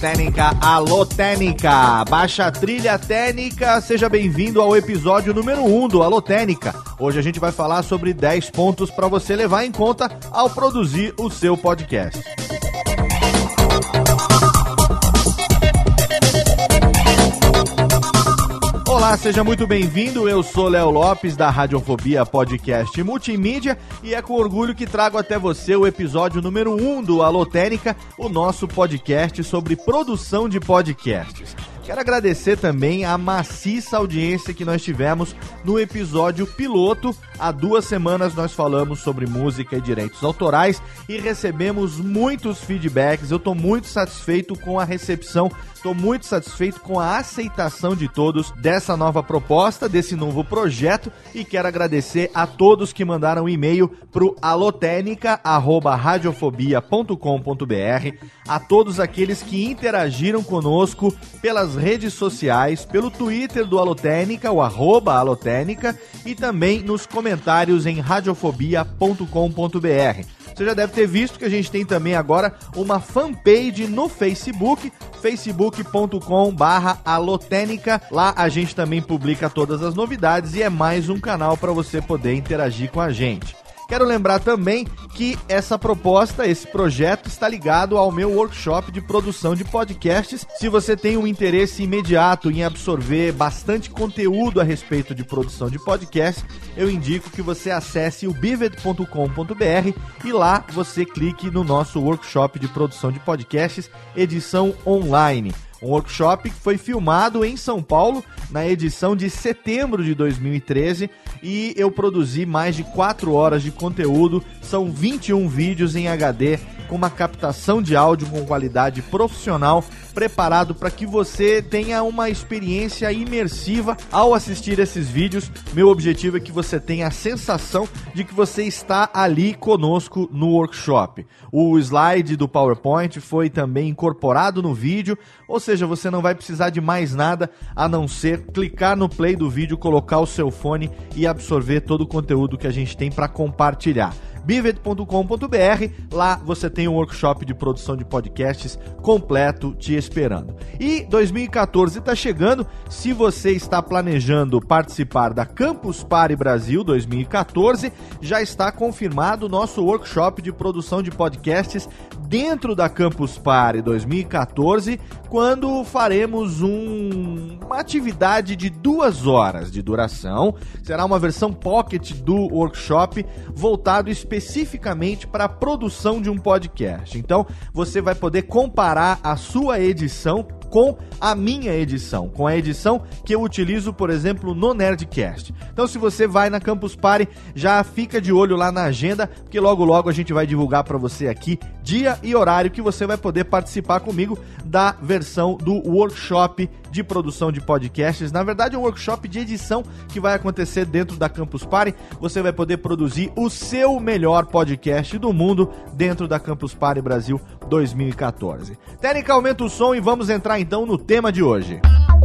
Técnica, alô Técnica, baixa trilha técnica, seja bem-vindo ao episódio número 1 um do Alô Técnica. Hoje a gente vai falar sobre 10 pontos para você levar em conta ao produzir o seu podcast. Olá, seja muito bem-vindo. Eu sou Léo Lopes da Radiofobia Podcast Multimídia e é com orgulho que trago até você o episódio número 1 um do Alotênica, o nosso podcast sobre produção de podcasts. Quero agradecer também a maciça audiência que nós tivemos no episódio piloto. Há duas semanas nós falamos sobre música e direitos autorais e recebemos muitos feedbacks. Eu estou muito satisfeito com a recepção, estou muito satisfeito com a aceitação de todos dessa nova proposta, desse novo projeto e quero agradecer a todos que mandaram um e-mail para o alotenica@radiofobia.com.br, a todos aqueles que interagiram conosco pelas redes sociais, pelo Twitter do Alotênica, o arroba e também nos comentários em radiofobia.com.br. Você já deve ter visto que a gente tem também agora uma fanpage no Facebook, facebook.com barra alotênica. Lá a gente também publica todas as novidades e é mais um canal para você poder interagir com a gente. Quero lembrar também que essa proposta, esse projeto está ligado ao meu workshop de produção de podcasts. Se você tem um interesse imediato em absorver bastante conteúdo a respeito de produção de podcast, eu indico que você acesse o bivet.com.br e lá você clique no nosso workshop de produção de podcasts, edição online. Um workshop que foi filmado em São Paulo na edição de setembro de 2013 e eu produzi mais de 4 horas de conteúdo. São 21 vídeos em HD com uma captação de áudio com qualidade profissional, preparado para que você tenha uma experiência imersiva ao assistir esses vídeos. Meu objetivo é que você tenha a sensação de que você está ali conosco no workshop. O slide do PowerPoint foi também incorporado no vídeo, ou seja, você não vai precisar de mais nada a não ser clicar no play do vídeo, colocar o seu fone e absorver todo o conteúdo que a gente tem para compartilhar bivet.com.br. Lá você tem um workshop de produção de podcasts completo te esperando. E 2014 está chegando. Se você está planejando participar da Campus Party Brasil 2014, já está confirmado o nosso workshop de produção de podcasts dentro da Campus Party 2014, quando faremos um, uma atividade de duas horas de duração. Será uma versão pocket do workshop voltado especificamente para a produção de um podcast. Então você vai poder comparar a sua edição com a minha edição, com a edição que eu utilizo, por exemplo, no Nerdcast. Então, se você vai na Campus Party, já fica de olho lá na agenda, porque logo logo a gente vai divulgar para você aqui dia e horário que você vai poder participar comigo da versão do workshop de produção de podcasts. Na verdade, é um workshop de edição que vai acontecer dentro da Campus Party. Você vai poder produzir o seu melhor podcast do mundo dentro da Campus Party Brasil 2014. Técnica, aumenta o som e vamos entrar então no tema de hoje. E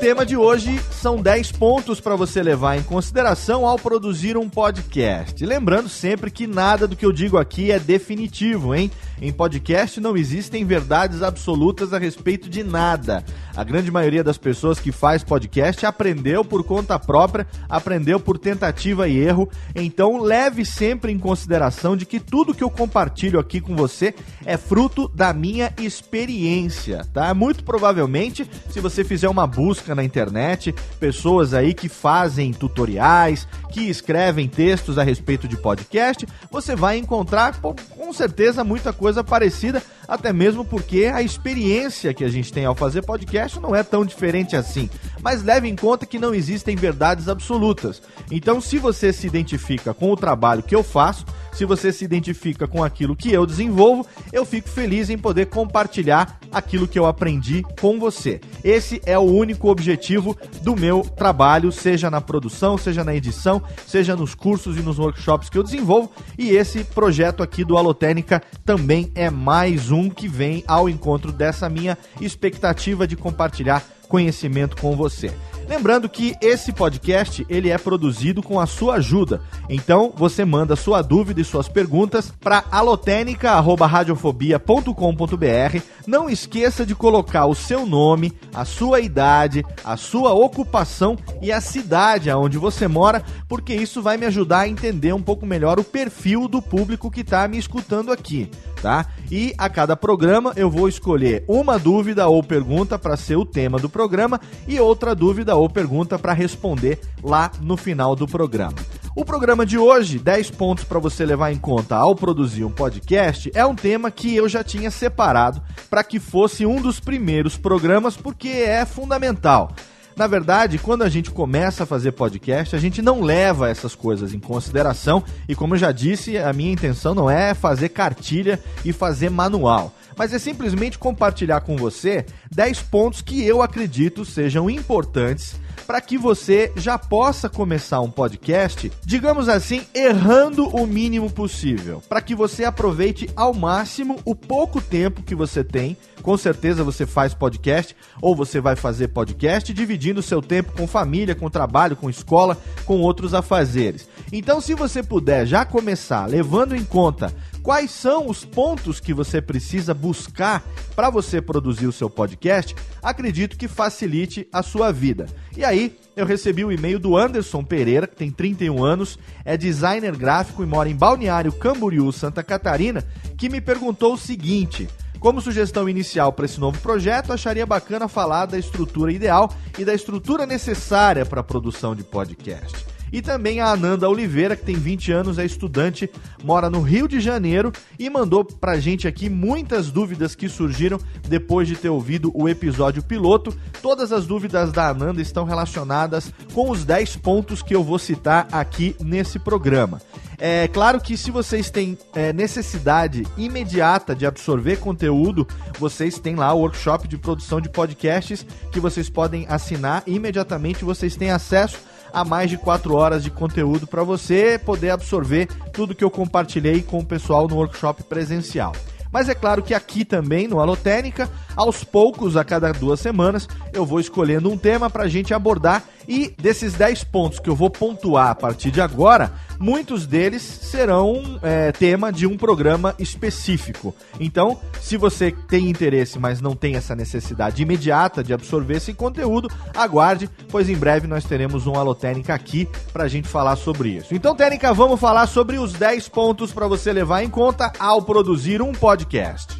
tema de hoje são 10 pontos para você levar em consideração ao produzir um podcast. Lembrando sempre que nada do que eu digo aqui é definitivo, hein? Em podcast não existem verdades absolutas a respeito de nada. A grande maioria das pessoas que faz podcast aprendeu por conta própria, aprendeu por tentativa e erro. Então leve sempre em consideração de que tudo que eu compartilho aqui com você é fruto da minha experiência, tá? Muito provavelmente, se você fizer uma busca na internet, pessoas aí que fazem tutoriais, que escrevem textos a respeito de podcast, você vai encontrar com certeza muita coisa parecida, até mesmo porque a experiência que a gente tem ao fazer podcast não é tão diferente assim. Mas leve em conta que não existem verdades absolutas. Então, se você se identifica com o trabalho que eu faço, se você se identifica com aquilo que eu desenvolvo, eu fico feliz em poder compartilhar aquilo que eu aprendi com você. Esse é o único objetivo do meu trabalho, seja na produção, seja na edição, seja nos cursos e nos workshops que eu desenvolvo. E esse projeto aqui do Alotênica também é mais um que vem ao encontro dessa minha expectativa de compartilhar conhecimento com você. Lembrando que esse podcast ele é produzido com a sua ajuda. Então você manda sua dúvida e suas perguntas para alotenica@radiofobia.com.br. Não esqueça de colocar o seu nome, a sua idade, a sua ocupação e a cidade aonde você mora, porque isso vai me ajudar a entender um pouco melhor o perfil do público que está me escutando aqui tá? E a cada programa eu vou escolher uma dúvida ou pergunta para ser o tema do programa e outra dúvida ou pergunta para responder lá no final do programa. O programa de hoje, 10 pontos para você levar em conta ao produzir um podcast, é um tema que eu já tinha separado para que fosse um dos primeiros programas porque é fundamental. Na verdade, quando a gente começa a fazer podcast, a gente não leva essas coisas em consideração e, como eu já disse, a minha intenção não é fazer cartilha e fazer manual mas é simplesmente compartilhar com você 10 pontos que eu acredito sejam importantes para que você já possa começar um podcast, digamos assim, errando o mínimo possível, para que você aproveite ao máximo o pouco tempo que você tem. Com certeza você faz podcast ou você vai fazer podcast dividindo seu tempo com família, com trabalho, com escola, com outros afazeres. Então, se você puder já começar levando em conta quais são os pontos que você precisa buscar para você produzir o seu podcast, acredito que facilite a sua vida. E aí, eu recebi o e-mail do Anderson Pereira, que tem 31 anos, é designer gráfico e mora em Balneário Camboriú, Santa Catarina, que me perguntou o seguinte: como sugestão inicial para esse novo projeto, acharia bacana falar da estrutura ideal e da estrutura necessária para a produção de podcast. E também a Ananda Oliveira, que tem 20 anos, é estudante, mora no Rio de Janeiro e mandou pra gente aqui muitas dúvidas que surgiram depois de ter ouvido o episódio piloto. Todas as dúvidas da Ananda estão relacionadas com os 10 pontos que eu vou citar aqui nesse programa. É claro que se vocês têm é, necessidade imediata de absorver conteúdo, vocês têm lá o workshop de produção de podcasts que vocês podem assinar imediatamente. Vocês têm acesso a mais de 4 horas de conteúdo para você poder absorver tudo que eu compartilhei com o pessoal no workshop presencial. Mas é claro que aqui também, no Alotênica, aos poucos, a cada duas semanas, eu vou escolhendo um tema para a gente abordar. E desses 10 pontos que eu vou pontuar a partir de agora, muitos deles serão é, tema de um programa específico. Então, se você tem interesse, mas não tem essa necessidade imediata de absorver esse conteúdo, aguarde, pois em breve nós teremos um Alotênica aqui para a gente falar sobre isso. Então, Técnica, vamos falar sobre os 10 pontos para você levar em conta ao produzir um podcast.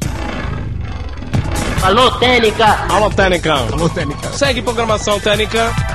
Alô, Técnica! Alô, Técnica! Alô, Técnica! Segue programação Técnica!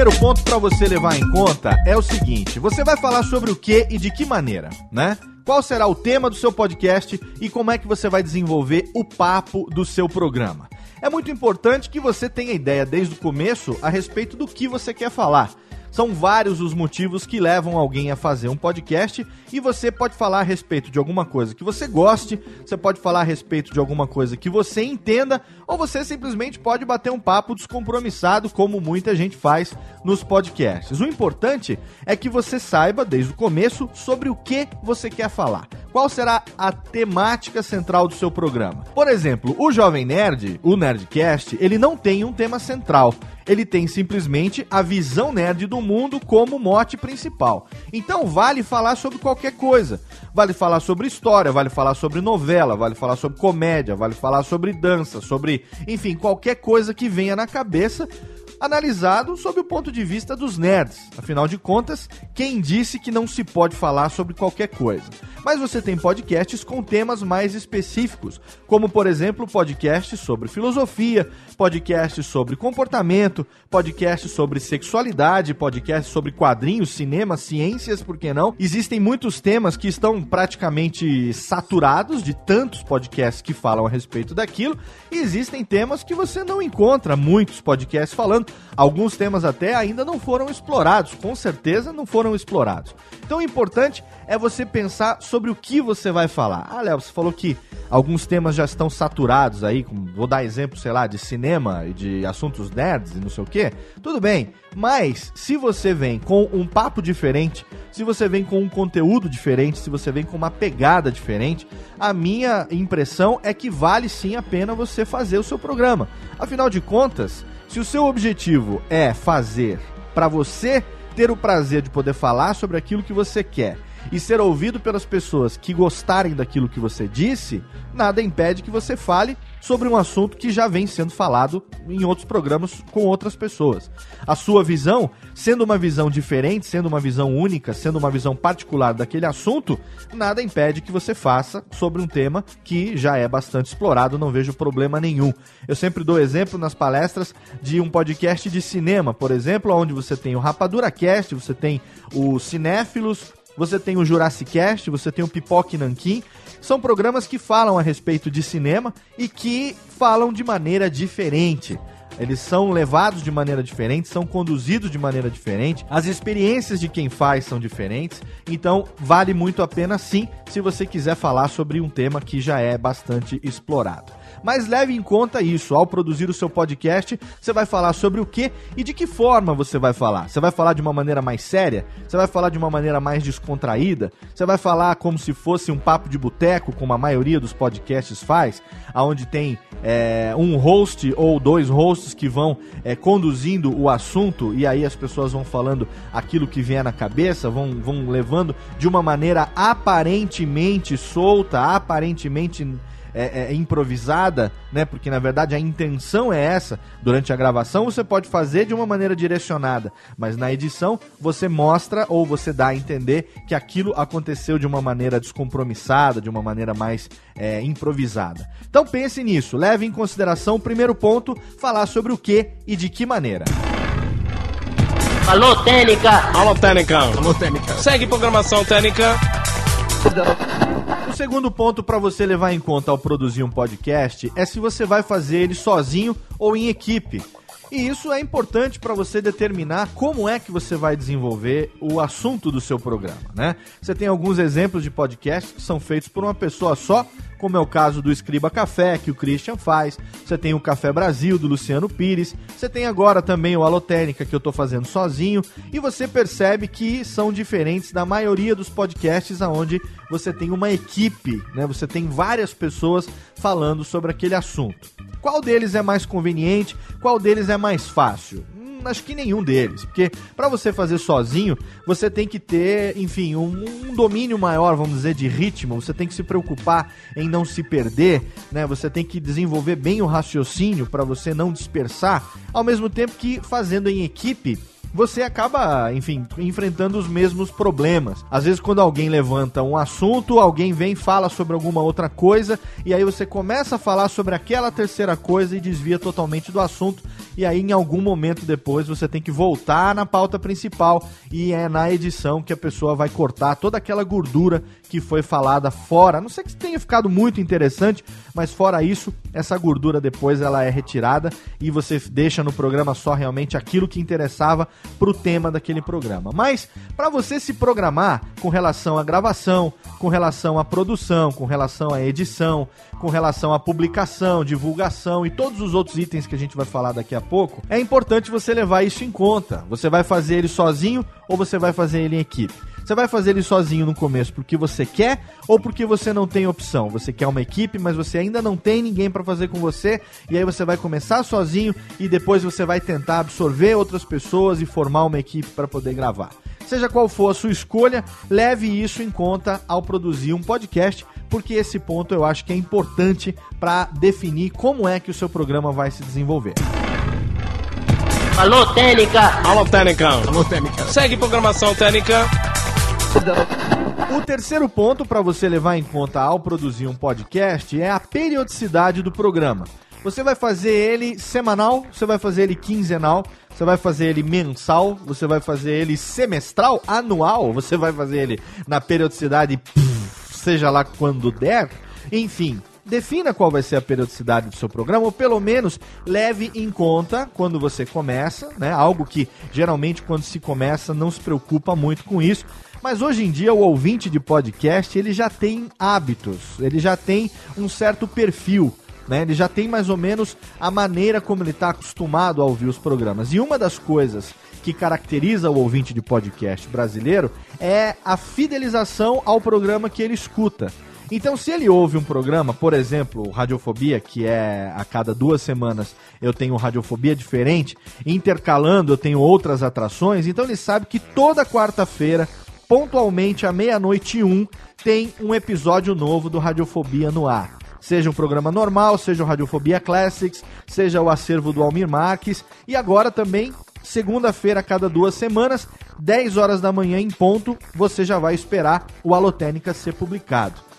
Primeiro ponto para você levar em conta é o seguinte: você vai falar sobre o que e de que maneira, né? Qual será o tema do seu podcast e como é que você vai desenvolver o papo do seu programa? É muito importante que você tenha ideia desde o começo a respeito do que você quer falar. São vários os motivos que levam alguém a fazer um podcast e você pode falar a respeito de alguma coisa que você goste, você pode falar a respeito de alguma coisa que você entenda, ou você simplesmente pode bater um papo descompromissado, como muita gente faz nos podcasts. O importante é que você saiba desde o começo sobre o que você quer falar. Qual será a temática central do seu programa? Por exemplo, o Jovem Nerd, o Nerdcast, ele não tem um tema central ele tem simplesmente a visão nerd do mundo como mote principal. Então vale falar sobre qualquer coisa. Vale falar sobre história, vale falar sobre novela, vale falar sobre comédia, vale falar sobre dança, sobre, enfim, qualquer coisa que venha na cabeça analisado sob o ponto de vista dos nerds. Afinal de contas, quem disse que não se pode falar sobre qualquer coisa? Mas você tem podcasts com temas mais específicos, como por exemplo podcasts sobre filosofia, podcasts sobre comportamento, podcasts sobre sexualidade, podcasts sobre quadrinhos, cinema, ciências, por que não? Existem muitos temas que estão praticamente saturados de tantos podcasts que falam a respeito daquilo, e existem temas que você não encontra muitos podcasts falando. Alguns temas até ainda não foram explorados, com certeza não foram explorados. Então o importante é você pensar sobre o que você vai falar. Ah, Léo, você falou que alguns temas já estão saturados aí, vou dar exemplo, sei lá, de cinema e de assuntos nerds e não sei o quê. Tudo bem, mas se você vem com um papo diferente, se você vem com um conteúdo diferente, se você vem com uma pegada diferente, a minha impressão é que vale sim a pena você fazer o seu programa. Afinal de contas, se o seu objetivo é fazer para você ter o prazer de poder falar sobre aquilo que você quer e ser ouvido pelas pessoas que gostarem daquilo que você disse, nada impede que você fale sobre um assunto que já vem sendo falado em outros programas com outras pessoas. A sua visão, sendo uma visão diferente, sendo uma visão única, sendo uma visão particular daquele assunto, nada impede que você faça sobre um tema que já é bastante explorado, não vejo problema nenhum. Eu sempre dou exemplo nas palestras de um podcast de cinema, por exemplo, onde você tem o Rapadura Cast, você tem o Cinéfilos, você tem o Jurassic Cast, você tem o Pipoque Nankin. São programas que falam a respeito de cinema e que falam de maneira diferente. Eles são levados de maneira diferente, são conduzidos de maneira diferente, as experiências de quem faz são diferentes, então vale muito a pena sim se você quiser falar sobre um tema que já é bastante explorado. Mas leve em conta isso, ao produzir o seu podcast, você vai falar sobre o que e de que forma você vai falar. Você vai falar de uma maneira mais séria? Você vai falar de uma maneira mais descontraída? Você vai falar como se fosse um papo de boteco, como a maioria dos podcasts faz, aonde tem é, um host ou dois hosts que vão é, conduzindo o assunto e aí as pessoas vão falando aquilo que vier na cabeça, vão, vão levando de uma maneira aparentemente solta, aparentemente é, é, improvisada, né? Porque na verdade a intenção é essa. Durante a gravação você pode fazer de uma maneira direcionada, mas na edição você mostra ou você dá a entender que aquilo aconteceu de uma maneira descompromissada, de uma maneira mais é, improvisada. Então pense nisso, leve em consideração o primeiro ponto, falar sobre o que e de que maneira. Alô, Técnica! Alô, Técnica! Alô, Técnica! Segue programação Técnica! O segundo ponto para você levar em conta ao produzir um podcast é se você vai fazer ele sozinho ou em equipe. E isso é importante para você determinar como é que você vai desenvolver o assunto do seu programa, né? Você tem alguns exemplos de podcasts que são feitos por uma pessoa só, como é o caso do Escriba Café, que o Christian faz. Você tem o Café Brasil, do Luciano Pires. Você tem agora também o Alotênica, que eu estou fazendo sozinho. E você percebe que são diferentes da maioria dos podcasts onde você tem uma equipe, né? Você tem várias pessoas falando sobre aquele assunto. Qual deles é mais conveniente? Qual deles é mais fácil? Acho que nenhum deles, porque para você fazer sozinho, você tem que ter, enfim, um, um, domínio maior, vamos dizer, de ritmo. Você tem que se preocupar em não se perder, né? Você tem que desenvolver bem o raciocínio para você não dispersar, ao mesmo tempo que fazendo em equipe você acaba, enfim, enfrentando os mesmos problemas. Às vezes, quando alguém levanta um assunto, alguém vem fala sobre alguma outra coisa, e aí você começa a falar sobre aquela terceira coisa e desvia totalmente do assunto, e aí em algum momento depois você tem que voltar na pauta principal, e é na edição que a pessoa vai cortar toda aquela gordura que foi falada fora. A não sei que tenha ficado muito interessante, mas fora isso, essa gordura depois ela é retirada e você deixa no programa só realmente aquilo que interessava pro tema daquele programa. Mas para você se programar com relação à gravação, com relação à produção, com relação à edição, com relação à publicação, divulgação e todos os outros itens que a gente vai falar daqui a pouco, é importante você levar isso em conta. Você vai fazer ele sozinho ou você vai fazer ele em equipe? Você vai fazer ele sozinho no começo porque você quer ou porque você não tem opção? Você quer uma equipe, mas você ainda não tem ninguém para fazer com você, e aí você vai começar sozinho e depois você vai tentar absorver outras pessoas e formar uma equipe para poder gravar. Seja qual for a sua escolha, leve isso em conta ao produzir um podcast, porque esse ponto eu acho que é importante para definir como é que o seu programa vai se desenvolver. Alô, Técnica! Alô, Técnica! Alô, Técnica! Segue programação Técnica. O terceiro ponto para você levar em conta ao produzir um podcast é a periodicidade do programa. Você vai fazer ele semanal, você vai fazer ele quinzenal, você vai fazer ele mensal, você vai fazer ele semestral, anual, você vai fazer ele na periodicidade, seja lá quando der. Enfim, defina qual vai ser a periodicidade do seu programa, ou pelo menos leve em conta quando você começa, né? Algo que geralmente quando se começa não se preocupa muito com isso. Mas hoje em dia o ouvinte de podcast, ele já tem hábitos, ele já tem um certo perfil. Né? Ele já tem mais ou menos a maneira como ele está acostumado a ouvir os programas. E uma das coisas que caracteriza o ouvinte de podcast brasileiro é a fidelização ao programa que ele escuta. Então, se ele ouve um programa, por exemplo, Radiofobia, que é a cada duas semanas eu tenho Radiofobia diferente, intercalando eu tenho outras atrações, então ele sabe que toda quarta-feira, pontualmente à meia-noite e um, tem um episódio novo do Radiofobia no ar. Seja um programa normal, seja o Radiofobia Classics, seja o acervo do Almir Marques. E agora também, segunda-feira, a cada duas semanas, 10 horas da manhã em ponto, você já vai esperar o Alotênica ser publicado.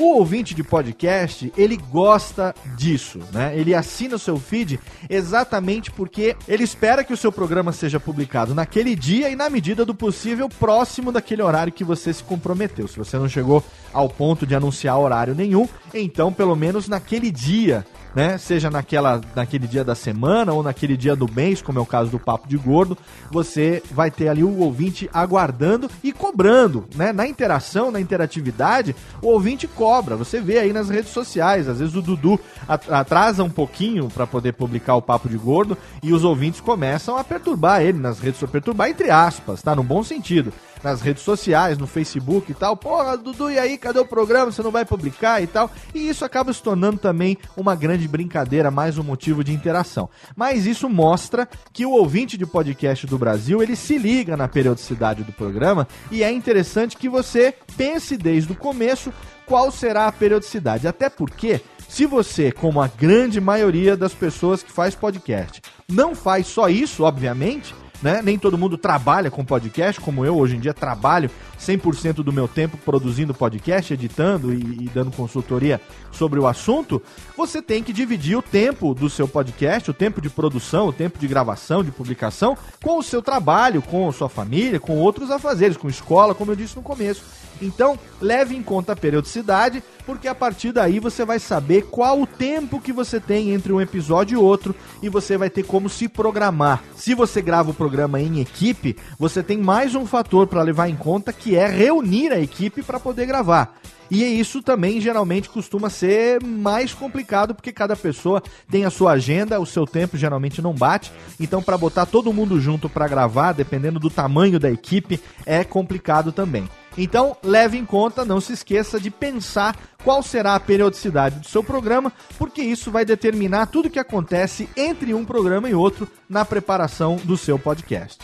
O ouvinte de podcast, ele gosta disso, né? Ele assina o seu feed exatamente porque ele espera que o seu programa seja publicado naquele dia e na medida do possível próximo daquele horário que você se comprometeu. Se você não chegou ao ponto de anunciar horário nenhum, então pelo menos naquele dia né? Seja naquela, naquele dia da semana ou naquele dia do mês, como é o caso do Papo de Gordo, você vai ter ali o ouvinte aguardando e cobrando, né? Na interação, na interatividade, o ouvinte cobra. Você vê aí nas redes sociais, às vezes o Dudu atrasa um pouquinho para poder publicar o Papo de Gordo e os ouvintes começam a perturbar ele nas redes perturbar entre aspas, tá? No bom sentido nas redes sociais, no Facebook e tal. Porra, Dudu, e aí, cadê o programa? Você não vai publicar e tal. E isso acaba se tornando também uma grande brincadeira, mais um motivo de interação. Mas isso mostra que o ouvinte de podcast do Brasil, ele se liga na periodicidade do programa e é interessante que você pense desde o começo qual será a periodicidade. Até porque se você, como a grande maioria das pessoas que faz podcast, não faz só isso, obviamente, né? Nem todo mundo trabalha com podcast, como eu hoje em dia trabalho 100% do meu tempo produzindo podcast, editando e, e, dando consultoria sobre o assunto. Você tem que dividir o tempo do seu podcast, o tempo de produção, o tempo de gravação, de publicação, com o seu trabalho, com sua família, com outros afazeres, com escola, como eu disse no começo. Então, leve em conta a periodicidade, porque a partir daí você vai saber qual o tempo que você tem entre um episódio e outro e você vai ter como se programar. Se você grava o programa em equipe, você tem mais um fator para levar em conta que é reunir a equipe para poder gravar. E isso também geralmente costuma ser mais complicado porque cada pessoa tem a sua agenda, o seu tempo geralmente não bate. Então, para botar todo mundo junto para gravar, dependendo do tamanho da equipe, é complicado também. Então, leve em conta, não se esqueça de pensar qual será a periodicidade do seu programa, porque isso vai determinar tudo o que acontece entre um programa e outro na preparação do seu podcast.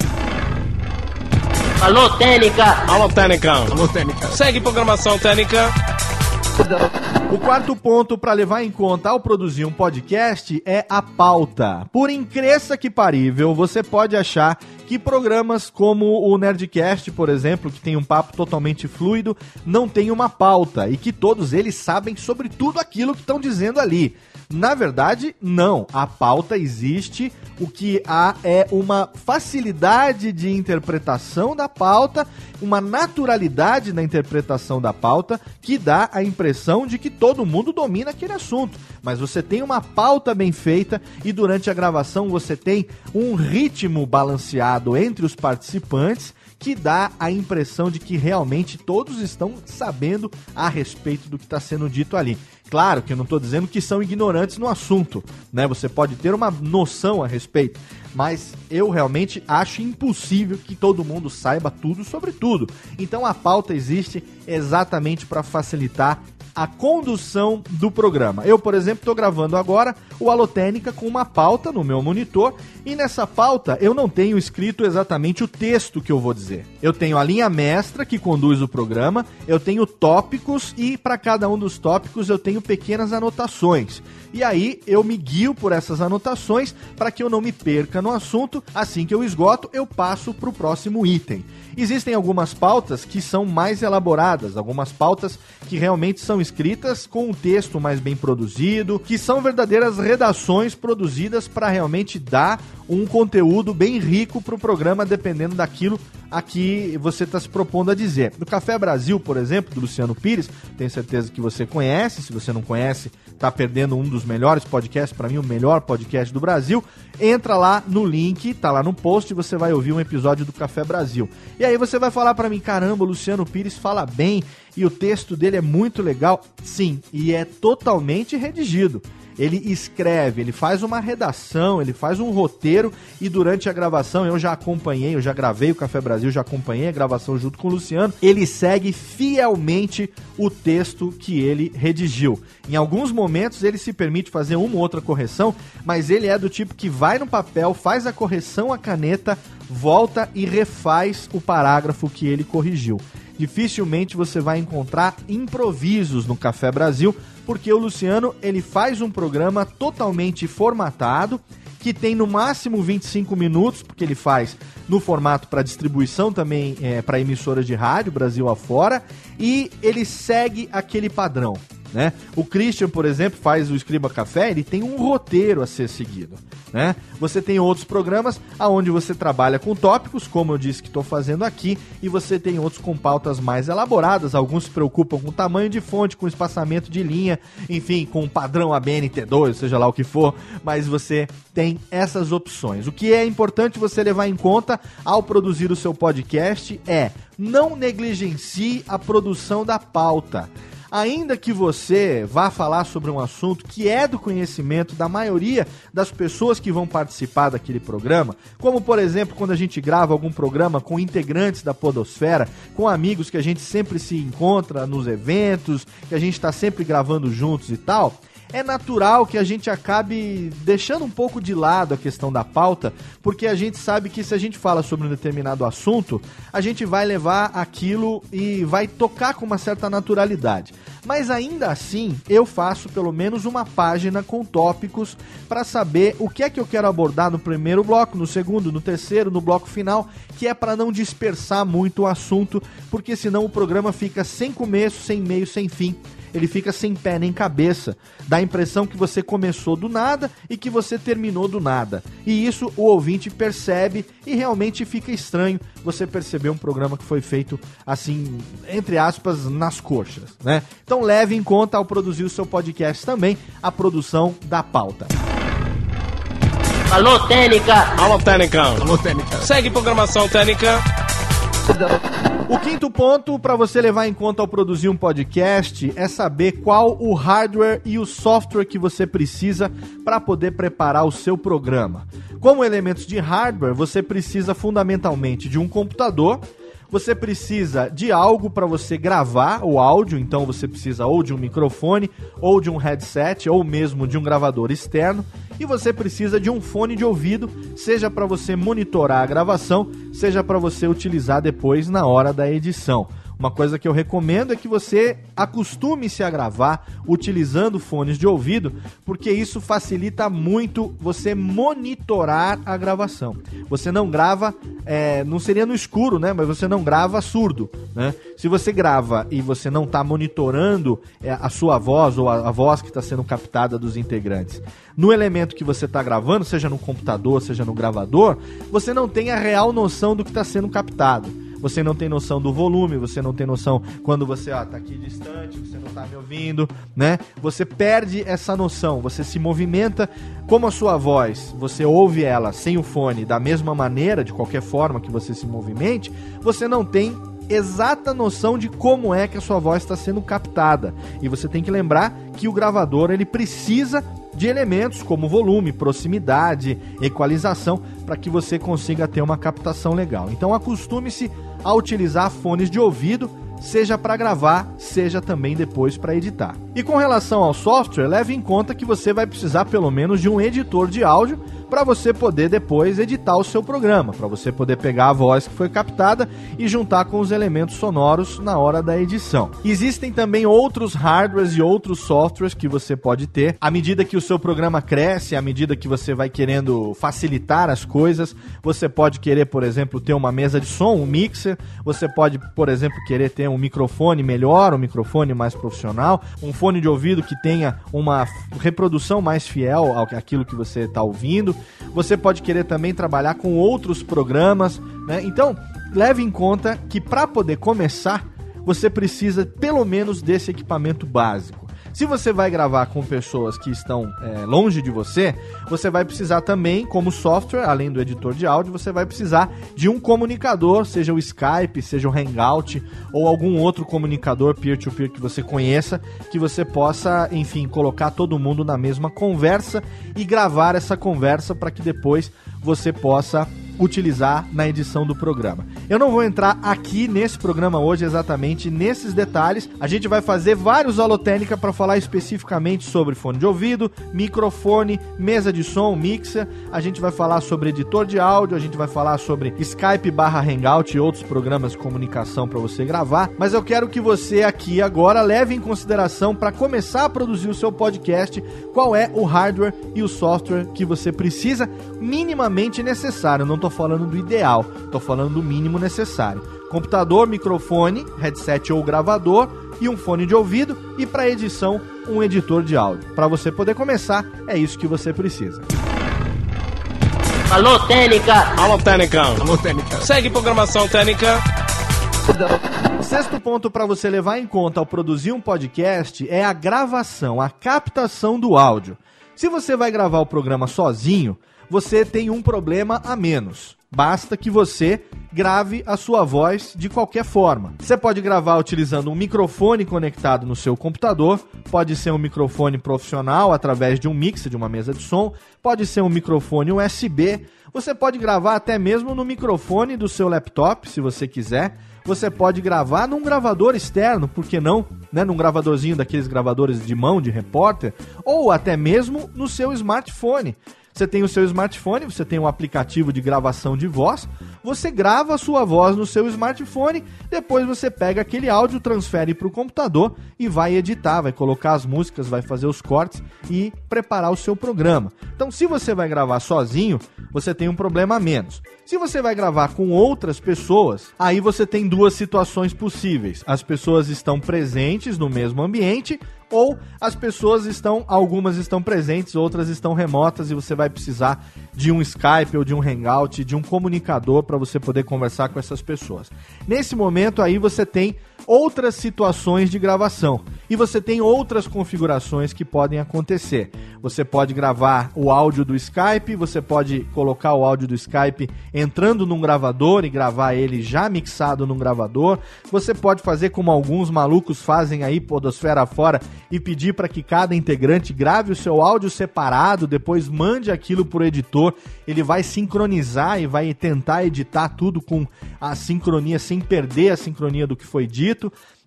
Alô, Técnica! Alô, Técnica! Alô, Técnica! Segue programação Técnica. O quarto ponto para levar em conta ao produzir um podcast é a pauta. Por incrível que parível, você pode achar que programas como o Nerdcast, por exemplo, que tem um papo totalmente fluido, não tem uma pauta e que todos eles sabem sobre tudo aquilo que estão dizendo ali. Na verdade, não. A pauta existe. O que há é uma facilidade de interpretação da pauta, uma naturalidade na interpretação da pauta que dá a impressão de que todo mundo domina aquele assunto. Mas você tem uma pauta bem feita e durante a gravação você tem um ritmo balanceado entre os participantes que dá a impressão de que realmente todos estão sabendo a respeito do que está sendo dito ali. Claro que eu não estou dizendo que são ignorantes no assunto, né? Você pode ter uma noção a respeito, mas eu realmente acho impossível que todo mundo saiba tudo sobre tudo. Então a pauta existe exatamente para facilitar a condução do programa. Eu, por exemplo, estou gravando agora o Alotênica com uma pauta no meu monitor e nessa pauta eu não tenho escrito exatamente o texto que eu vou dizer. Eu tenho a linha mestra que conduz o programa, eu tenho tópicos e para cada um dos tópicos eu tenho pequenas anotações. E aí eu me guio por essas anotações para que eu não me perca no assunto. Assim que eu esgoto, eu passo para o próximo item. Existem algumas pautas que são mais elaboradas, algumas pautas que realmente são escritas com um texto mais bem produzido, que são verdadeiras redações produzidas para realmente dar um conteúdo bem rico para o programa, dependendo daquilo a que você está se propondo a dizer. No Café Brasil, por exemplo, do Luciano Pires, tenho certeza que você conhece. Se você não conhece, está perdendo um dos melhores podcasts, para mim, o melhor podcast do Brasil. Entra lá no link, tá lá no post, você vai ouvir um episódio do Café Brasil. E aí você vai falar para mim, caramba, o Luciano Pires fala bem e o texto dele é muito legal. Sim, e é totalmente redigido ele escreve, ele faz uma redação, ele faz um roteiro e durante a gravação eu já acompanhei, eu já gravei o Café Brasil, já acompanhei a gravação junto com o Luciano. Ele segue fielmente o texto que ele redigiu. Em alguns momentos ele se permite fazer uma ou outra correção, mas ele é do tipo que vai no papel, faz a correção à caneta, volta e refaz o parágrafo que ele corrigiu. Dificilmente você vai encontrar improvisos no Café Brasil, porque o Luciano ele faz um programa totalmente formatado que tem no máximo 25 minutos, porque ele faz no formato para distribuição também é, para emissoras de rádio Brasil afora, e ele segue aquele padrão. Né? O Christian, por exemplo, faz o Escriba Café, ele tem um roteiro a ser seguido. Né? Você tem outros programas aonde você trabalha com tópicos, como eu disse que estou fazendo aqui, e você tem outros com pautas mais elaboradas. Alguns se preocupam com tamanho de fonte, com espaçamento de linha, enfim, com padrão ABNT2, seja lá o que for, mas você tem essas opções. O que é importante você levar em conta ao produzir o seu podcast é não negligencie a produção da pauta ainda que você vá falar sobre um assunto que é do conhecimento da maioria das pessoas que vão participar daquele programa, como por exemplo quando a gente grava algum programa com integrantes da Podosfera, com amigos que a gente sempre se encontra nos eventos, que a gente está sempre gravando juntos e tal é natural que a gente acabe deixando um pouco de lado a questão da pauta, porque a gente sabe que se a gente fala sobre um determinado assunto, a gente vai levar aquilo e vai tocar com uma certa naturalidade. Mas ainda assim, eu faço pelo menos uma página com tópicos para saber o que é que eu quero abordar no primeiro bloco, no segundo, no terceiro, no bloco final, que é para não dispersar muito o assunto, porque senão o programa fica sem começo, sem meio, sem fim ele fica sem pé nem cabeça. Dá a impressão que você começou do nada e que você terminou do nada. E isso o ouvinte percebe e realmente fica estranho você perceber um programa que foi feito assim, entre aspas, nas coxas, né? Então leve em conta ao produzir o seu podcast também a produção da pauta. Alô, Técnica! Alô, Técnica! Alô, Técnica! Segue programação Técnica! O quinto ponto para você levar em conta ao produzir um podcast é saber qual o hardware e o software que você precisa para poder preparar o seu programa. Como elementos de hardware, você precisa fundamentalmente de um computador você precisa de algo para você gravar o áudio, então você precisa ou de um microfone, ou de um headset, ou mesmo de um gravador externo, e você precisa de um fone de ouvido, seja para você monitorar a gravação, seja para você utilizar depois na hora da edição. Uma coisa que eu recomendo é que você acostume-se a gravar utilizando fones de ouvido, porque isso facilita muito você monitorar a gravação. Você não grava, é, não seria no escuro, né? Mas você não grava surdo, né? Se você grava e você não está monitorando é, a sua voz ou a, a voz que está sendo captada dos integrantes no elemento que você está gravando, seja no computador, seja no gravador, você não tem a real noção do que está sendo captado você não tem noção do volume, você não tem noção quando você ó, tá aqui distante, você não tá me ouvindo, né? Você perde essa noção, você se movimenta como a sua voz, você ouve ela sem o fone da mesma maneira, de qualquer forma que você se movimente, você não tem exata noção de como é que a sua voz está sendo captada. E você tem que lembrar que o gravador ele precisa de elementos como volume, proximidade, equalização, para que você consiga ter uma captação legal. Então acostume-se a utilizar fones de ouvido, seja para gravar, seja também depois para editar. E com relação ao software, leve em conta que você vai precisar pelo menos de um editor de áudio para você poder depois editar o seu programa, para você poder pegar a voz que foi captada e juntar com os elementos sonoros na hora da edição. Existem também outros hardwares e outros softwares que você pode ter. À medida que o seu programa cresce, à medida que você vai querendo facilitar as coisas, você pode querer, por exemplo, ter uma mesa de som, um mixer, você pode, por exemplo, querer ter um microfone melhor, um microfone mais profissional, um fone de ouvido que tenha uma reprodução mais fiel ao aquilo que você está ouvindo. Você pode querer também trabalhar com outros programas, né? Então, leve em conta que para poder começar, você precisa pelo menos desse equipamento básico. Se você vai gravar com pessoas que estão é, longe de você, você vai precisar também, como software, além do editor de áudio, você vai precisar de um comunicador, seja o Skype, seja o Hangout ou algum outro comunicador peer-to-peer -peer que você conheça, que você possa, enfim, colocar todo mundo na mesma conversa e gravar essa conversa para que depois você possa utilizar na edição do programa. Eu não vou entrar aqui nesse programa hoje exatamente nesses detalhes. A gente vai fazer vários holotênica para falar especificamente sobre fone de ouvido, microfone, mesa de som, mixer. A gente vai falar sobre editor de áudio, a gente vai falar sobre Skype barra Hangout e outros programas de comunicação para você gravar. Mas eu quero que você aqui agora leve em consideração para começar a produzir o seu podcast qual é o hardware e o software que você precisa minimamente necessário. Não tô falando do ideal, tô falando do mínimo necessário. Computador, microfone, headset ou gravador e um fone de ouvido e para edição um editor de áudio. Para você poder começar, é isso que você precisa. Alô, Técnica! Alô, Técnica! Alô, Técnica! Segue programação Técnica! Sexto ponto para você levar em conta ao produzir um podcast é a gravação, a captação do áudio. Se você vai gravar o programa sozinho, você tem um problema a menos. Basta que você grave a sua voz de qualquer forma. Você pode gravar utilizando um microfone conectado no seu computador, pode ser um microfone profissional através de um mixer de uma mesa de som, pode ser um microfone USB. Você pode gravar até mesmo no microfone do seu laptop, se você quiser. Você pode gravar num gravador externo, por que não? Né? Num gravadorzinho daqueles gravadores de mão de repórter, ou até mesmo no seu smartphone. Você tem o seu smartphone, você tem um aplicativo de gravação de voz, você grava a sua voz no seu smartphone, depois você pega aquele áudio, transfere para o computador e vai editar, vai colocar as músicas, vai fazer os cortes e preparar o seu programa. Então, se você vai gravar sozinho, você tem um problema a menos. Se você vai gravar com outras pessoas, aí você tem duas situações possíveis. As pessoas estão presentes no mesmo ambiente ou as pessoas estão, algumas estão presentes, outras estão remotas e você vai precisar de um Skype ou de um Hangout, de um comunicador para você poder conversar com essas pessoas. Nesse momento aí você tem outras situações de gravação e você tem outras configurações que podem acontecer. Você pode gravar o áudio do Skype, você pode colocar o áudio do Skype entrando num gravador e gravar ele já mixado num gravador. Você pode fazer como alguns malucos fazem aí podosfera fora e pedir para que cada integrante grave o seu áudio separado, depois mande aquilo pro editor, ele vai sincronizar e vai tentar editar tudo com a sincronia sem perder a sincronia do que foi dito.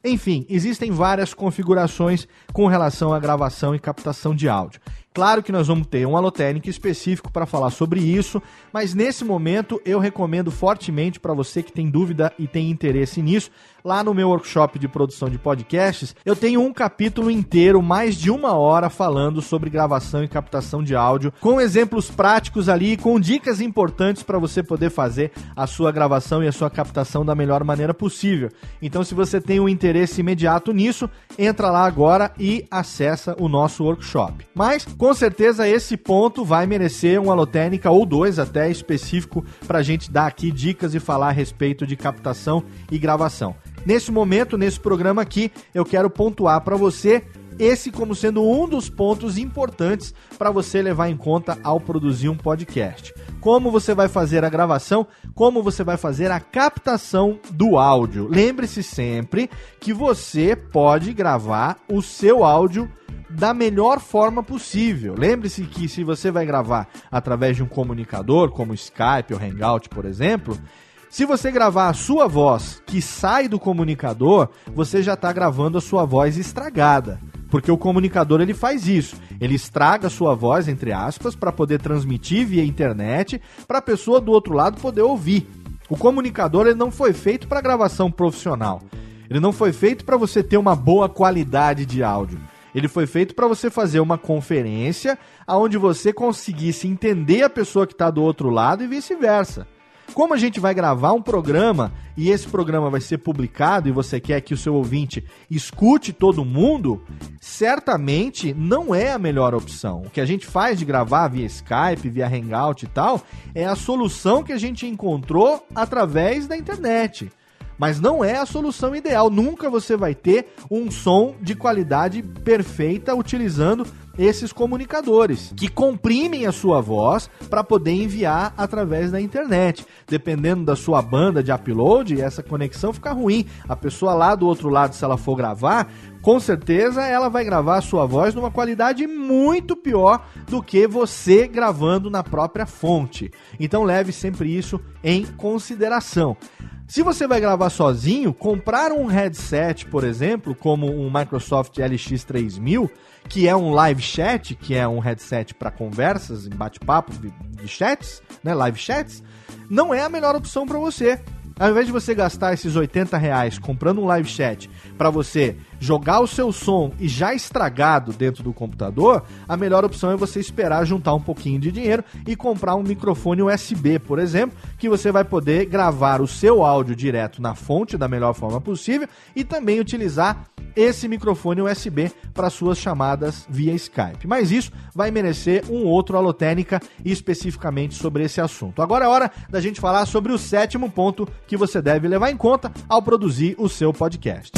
Enfim, existem várias configurações com relação à gravação e captação de áudio. Claro que nós vamos ter um Alotênica específico para falar sobre isso, mas nesse momento eu recomendo fortemente para você que tem dúvida e tem interesse nisso, lá no meu workshop de produção de podcasts, eu tenho um capítulo inteiro, mais de uma hora, falando sobre gravação e captação de áudio, com exemplos práticos ali, com dicas importantes para você poder fazer a sua gravação e a sua captação da melhor maneira possível. Então, se você tem um interesse imediato nisso, entra lá agora e acessa o nosso workshop. Mas com certeza esse ponto vai merecer uma lotênica ou dois até específico para a gente dar aqui dicas e falar a respeito de captação e gravação. Nesse momento, nesse programa aqui, eu quero pontuar para você esse como sendo um dos pontos importantes para você levar em conta ao produzir um podcast. Como você vai fazer a gravação, como você vai fazer a captação do áudio. Lembre-se sempre que você pode gravar o seu áudio da melhor forma possível. Lembre-se que se você vai gravar através de um comunicador, como Skype ou Hangout, por exemplo, Se você gravar a sua voz que sai do comunicador, você já está gravando a sua voz estragada. Porque o comunicador ele faz isso. Ele estraga a sua voz, entre aspas, para poder transmitir via internet, para a pessoa do outro lado poder ouvir. O comunicador ele não foi feito para gravação profissional. Ele não foi feito para você ter uma boa qualidade de áudio. Ele foi feito para você fazer uma conferência onde você conseguisse entender a pessoa que está do outro lado e vice-versa. Como a gente vai gravar um programa e esse programa vai ser publicado e você quer que o seu ouvinte escute todo mundo, certamente não é a melhor opção. O que a gente faz de gravar via Skype, via Hangout e tal, é a solução que a gente encontrou através da internet mas não é a solução ideal. Nunca você vai ter um som de qualidade perfeita utilizando esses comunicadores que comprimem a sua voz para poder enviar através da internet. Dependendo da sua banda de upload, essa conexão fica ruim. A pessoa lá do outro lado, se ela for gravar, com certeza ela vai gravar a sua voz numa qualidade muito pior do que você gravando na própria fonte. Então leve sempre isso em consideração. Se você vai gravar sozinho, comprar um headset, por exemplo, como um Microsoft LX3000, que é um live chat, que é um headset para conversas, bate-papo de chats, né, live chats, não é a melhor opção para você. Ao invés de você gastar esses 80 reais comprando um live chat para você jogar o seu som e já estragado dentro do computador, a melhor opção é você esperar juntar um pouquinho de dinheiro e comprar um microfone USB, por exemplo, que você vai poder gravar o seu áudio direto na fonte da melhor forma possível e também utilizar esse microfone USB para suas chamadas via Skype. Mas isso vai merecer um outro Alotênica especificamente sobre esse assunto. Agora é hora da gente falar sobre o sétimo ponto que você deve levar em conta ao produzir o seu podcast.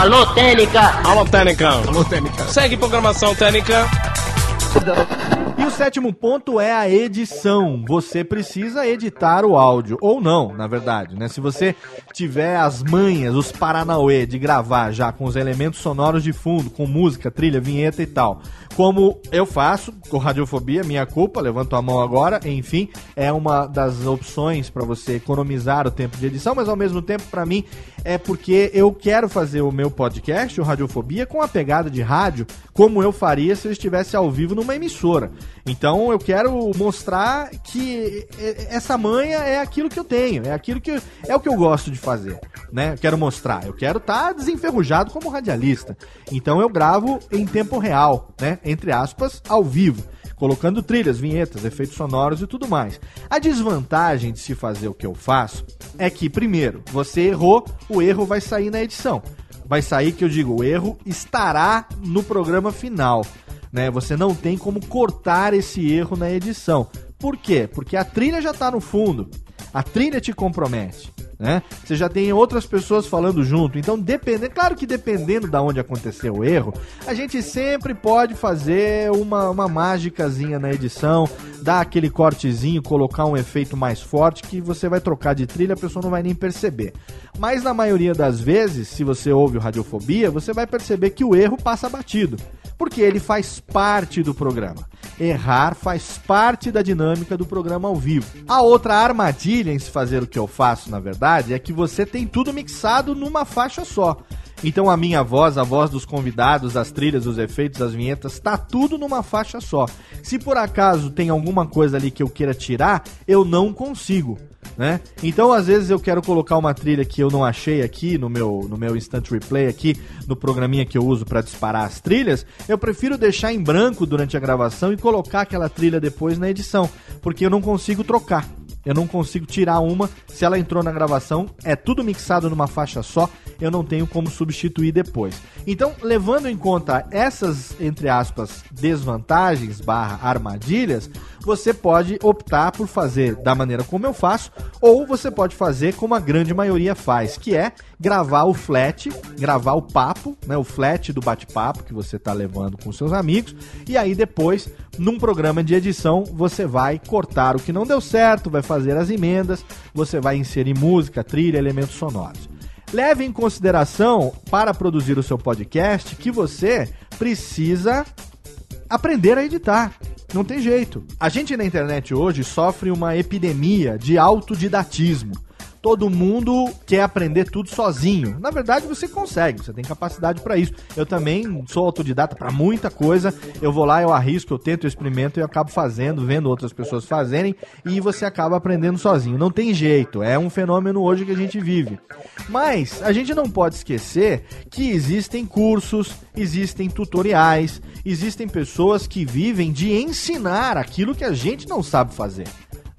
Alô, Técnica! Alô, Técnica! Alô, Técnica! Segue programação Técnica! E o sétimo ponto é a edição. Você precisa editar o áudio, ou não, na verdade, né? Se você tiver as manhas, os paranauê de gravar já com os elementos sonoros de fundo, com música, trilha, vinheta e tal, como eu faço com Radiofobia, minha culpa, levanto a mão agora, enfim, é uma das opções para você economizar o tempo de edição, mas ao mesmo tempo, para mim, é porque eu quero fazer o meu podcast, o Radiofobia, com a pegada de rádio, como eu faria se eu estivesse ao vivo numa emissora. Então eu quero mostrar que essa manha é aquilo que eu tenho, é aquilo que é o que eu gosto de fazer, né? Eu quero mostrar, eu quero estar tá desenferrujado como radialista. Então eu gravo em tempo real, né? Entre aspas, ao vivo colocando trilhas, vinhetas, efeitos sonoros e tudo mais. A desvantagem de se fazer o que eu faço é que, primeiro, você errou, o erro vai sair na edição. Vai sair que eu digo, o erro estará no programa final né? Você não tem como cortar esse erro na edição. Por quê? Porque a trilha já está no fundo. A trilha te compromete. Né? Você já tem outras pessoas falando junto. Então, dependendo, claro que dependendo da de onde aconteceu o erro, a gente sempre pode fazer uma, uma mágicazinha na edição, dar aquele cortezinho, colocar um efeito mais forte que você vai trocar de trilha, a pessoa não vai nem perceber. Mas na maioria das vezes, se você ouve o Radiofobia, você vai perceber que o erro passa batido porque ele faz parte do programa. Errar faz parte da dinâmica do programa ao vivo. A outra armadilha em se fazer o que eu faço, na verdade, é que você tem tudo mixado numa faixa só. Então a minha voz, a voz dos convidados, as trilhas, os efeitos, as vinhetas, tá tudo numa faixa só. Se por acaso tem alguma coisa ali que eu queira tirar, eu não consigo né? Então, às vezes eu quero colocar uma trilha que eu não achei aqui no meu no meu instant replay aqui no programinha que eu uso para disparar as trilhas, eu prefiro deixar em branco durante a gravação e colocar aquela trilha depois na edição, porque eu não consigo trocar. Eu não consigo tirar uma. Se ela entrou na gravação, é tudo mixado numa faixa só. Eu não tenho como substituir depois. Então, levando em conta essas, entre aspas, desvantagens barra armadilhas, você pode optar por fazer da maneira como eu faço, ou você pode fazer como a grande maioria faz, que é gravar o flat, gravar o papo, né, o flat do bate-papo que você está levando com seus amigos, e aí depois, num programa de edição, você vai cortar o que não deu certo, vai fazer as emendas, você vai inserir música, trilha, elementos sonoros. Leve em consideração, para produzir o seu podcast, que você precisa aprender a editar. Não tem jeito. A gente na internet hoje sofre uma epidemia de autodidatismo todo mundo quer aprender tudo sozinho. Na verdade, você consegue, você tem capacidade para isso. Eu também sou autodidata para muita coisa. Eu vou lá, eu arrisco, eu tento, eu experimento e acabo fazendo, vendo outras pessoas fazerem e você acaba aprendendo sozinho. Não tem jeito, é um fenômeno hoje que a gente vive. Mas a gente não pode esquecer que existem cursos, existem tutoriais, existem pessoas que vivem de ensinar aquilo que a gente não sabe fazer.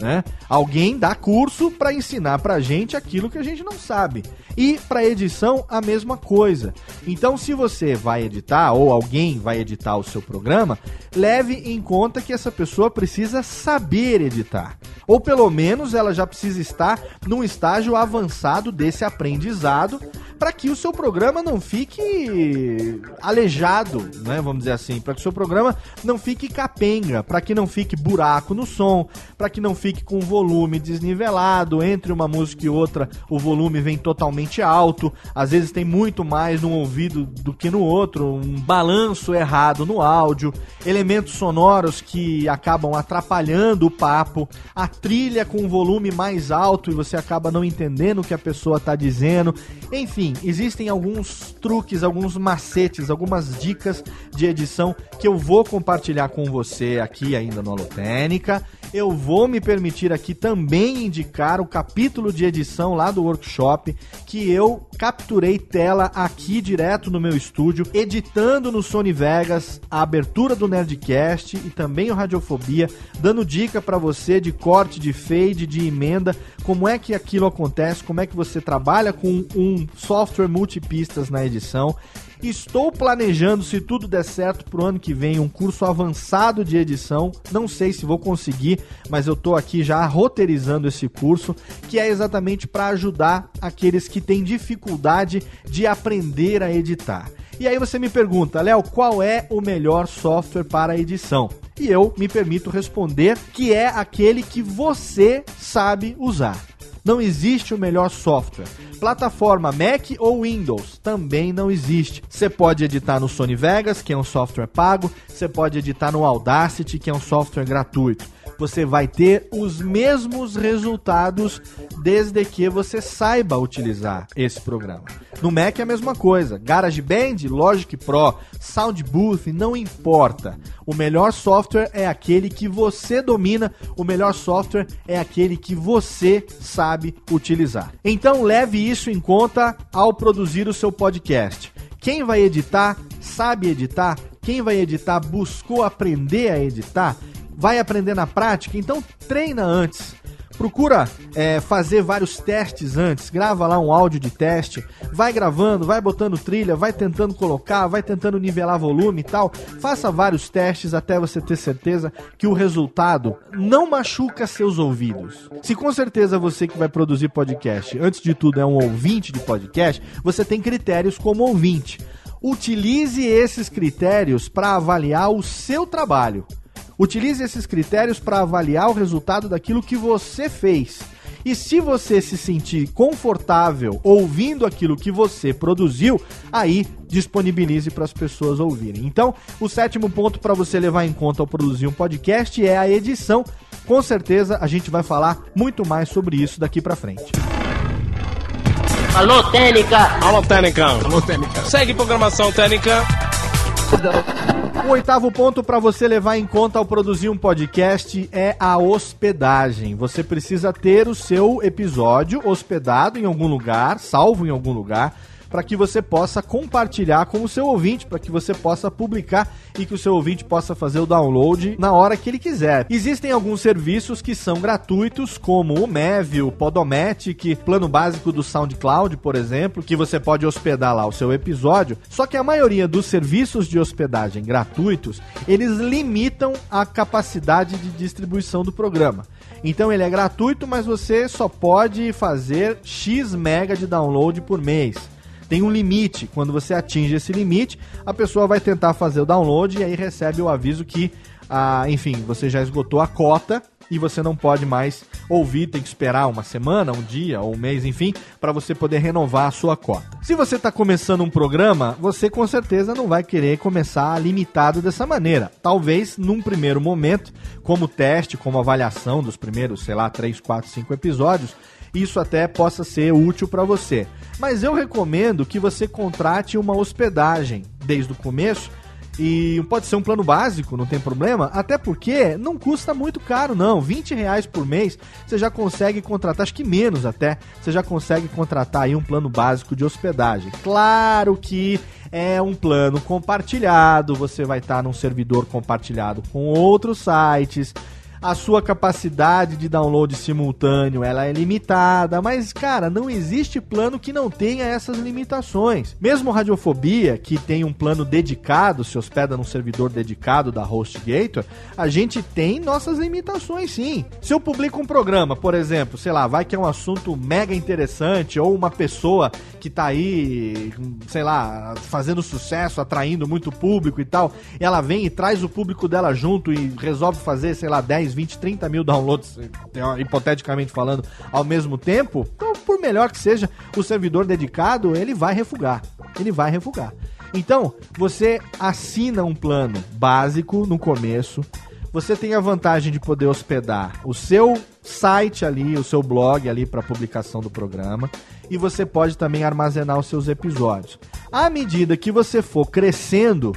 Né? Alguém dá curso para ensinar pra gente aquilo que a gente não sabe. E para edição a mesma coisa. Então, se você vai editar ou alguém vai editar o seu programa, leve em conta que essa pessoa precisa saber editar. Ou pelo menos ela já precisa estar num estágio avançado desse aprendizado para que o seu programa não fique aleijado, né? Vamos dizer assim, para que o seu programa não fique capenga, para que não fique buraco no som, para que não fique com volume desnivelado, entre uma música e outra o volume vem totalmente alto, às vezes tem muito mais num ouvido do que no outro, um balanço errado no áudio, elementos sonoros que acabam atrapalhando o papo, a trilha com um volume mais alto e você acaba não entendendo o que a pessoa está dizendo, enfim, existem alguns truques, alguns macetes, algumas dicas de edição que eu vou compartilhar com você aqui ainda no Alotênica. Eu vou me permitir aqui também indicar o capítulo de edição lá do workshop que eu capturei tela aqui direto no meu estúdio, editando no Sony Vegas a abertura do Nerdcast e também o Radiofobia, dando dica para você de corte, de fade, de emenda, como é que aquilo acontece, como é que você trabalha com um software multipistas na edição. Estou planejando, se tudo der certo, para o ano que vem, um curso avançado de edição. Não sei se vou conseguir, mas eu estou aqui já roteirizando esse curso, que é exatamente para ajudar aqueles que têm dificuldade de aprender a editar. E aí você me pergunta, Léo, qual é o melhor software para edição? E eu me permito responder que é aquele que você sabe usar. Não existe o melhor software. Plataforma Mac ou Windows também não existe. Você pode editar no Sony Vegas, que é um software pago, você pode editar no Audacity, que é um software gratuito você vai ter os mesmos resultados desde que você saiba utilizar esse programa. No Mac é a mesma coisa. GarageBand, Logic Pro, Sound Booth, não importa. O melhor software é aquele que você domina, o melhor software é aquele que você sabe utilizar. Então leve isso em conta ao produzir o seu podcast. Quem vai editar sabe editar? Quem vai editar buscou aprender a editar? Vai aprender na prática, então treina antes. Procura é, fazer vários testes antes, grava lá um áudio de teste, vai gravando, vai botando trilha, vai tentando colocar, vai tentando nivelar volume e tal. Faça vários testes até você ter certeza que o resultado não machuca seus ouvidos. Se com certeza você que vai produzir podcast, antes de tudo é um ouvinte de podcast, você tem critérios como ouvinte. Utilize esses critérios para avaliar o seu trabalho. Utilize esses critérios para avaliar o resultado daquilo que você fez. E se você se sentir confortável ouvindo aquilo que você produziu, aí disponibilize para as pessoas ouvirem. Então, o sétimo ponto para você levar em conta ao produzir um podcast é a edição. Com certeza a gente vai falar muito mais sobre isso daqui para frente. Alô, Técnica! Alô, Técnica! Alô, Técnica! Segue programação Técnica! O oitavo ponto para você levar em conta ao produzir um podcast é a hospedagem. Você precisa ter o seu episódio hospedado em algum lugar, salvo em algum lugar para que você possa compartilhar com o seu ouvinte, para que você possa publicar e que o seu ouvinte possa fazer o download na hora que ele quiser. Existem alguns serviços que são gratuitos, como o Mev, o Podomatic, plano básico do SoundCloud, por exemplo, que você pode hospedar lá o seu episódio. Só que a maioria dos serviços de hospedagem gratuitos, eles limitam a capacidade de distribuição do programa. Então ele é gratuito, mas você só pode fazer X mega de download por mês tem um limite. Quando você atinge esse limite, a pessoa vai tentar fazer o download e aí recebe o aviso que, ah, enfim, você já esgotou a cota e você não pode mais ouvir, tem que esperar uma semana, um dia ou um mês, enfim, para você poder renovar a sua cota. Se você está começando um programa, você com certeza não vai querer começar limitado dessa maneira. Talvez num primeiro momento, como teste, como avaliação dos primeiros, sei lá, 3, 4, 5 episódios, isso até possa ser útil para você. Mas eu recomendo que você contrate uma hospedagem desde o começo e pode ser um plano básico, não tem problema, até porque não custa muito caro, não. 20 reais por mês você já consegue contratar, acho que menos até, você já consegue contratar aí um plano básico de hospedagem. Claro que é um plano compartilhado, você vai estar num servidor compartilhado com outros sites a sua capacidade de download simultâneo ela é limitada, mas cara, não existe plano que não tenha essas limitações. Mesmo Radiofobia, que tem um plano dedicado, se hospeda num servidor dedicado da HostGator, a gente tem nossas limitações sim. Se eu publico um programa, por exemplo, sei lá, vai que é um assunto mega interessante ou uma pessoa que tá aí, sei lá, fazendo sucesso, atraindo muito público e tal, ela vem e traz o público dela junto e resolve fazer, sei lá, 10 10, 20, 30 mil downloads, hipoteticamente falando, ao mesmo tempo, então, por melhor que seja o servidor dedicado, ele vai refugar. Ele vai refugar. Então, você assina um plano básico no começo. Você tem a vantagem de poder hospedar o seu site ali, o seu blog ali para publicação do programa, e você pode também armazenar os seus episódios. À medida que você for crescendo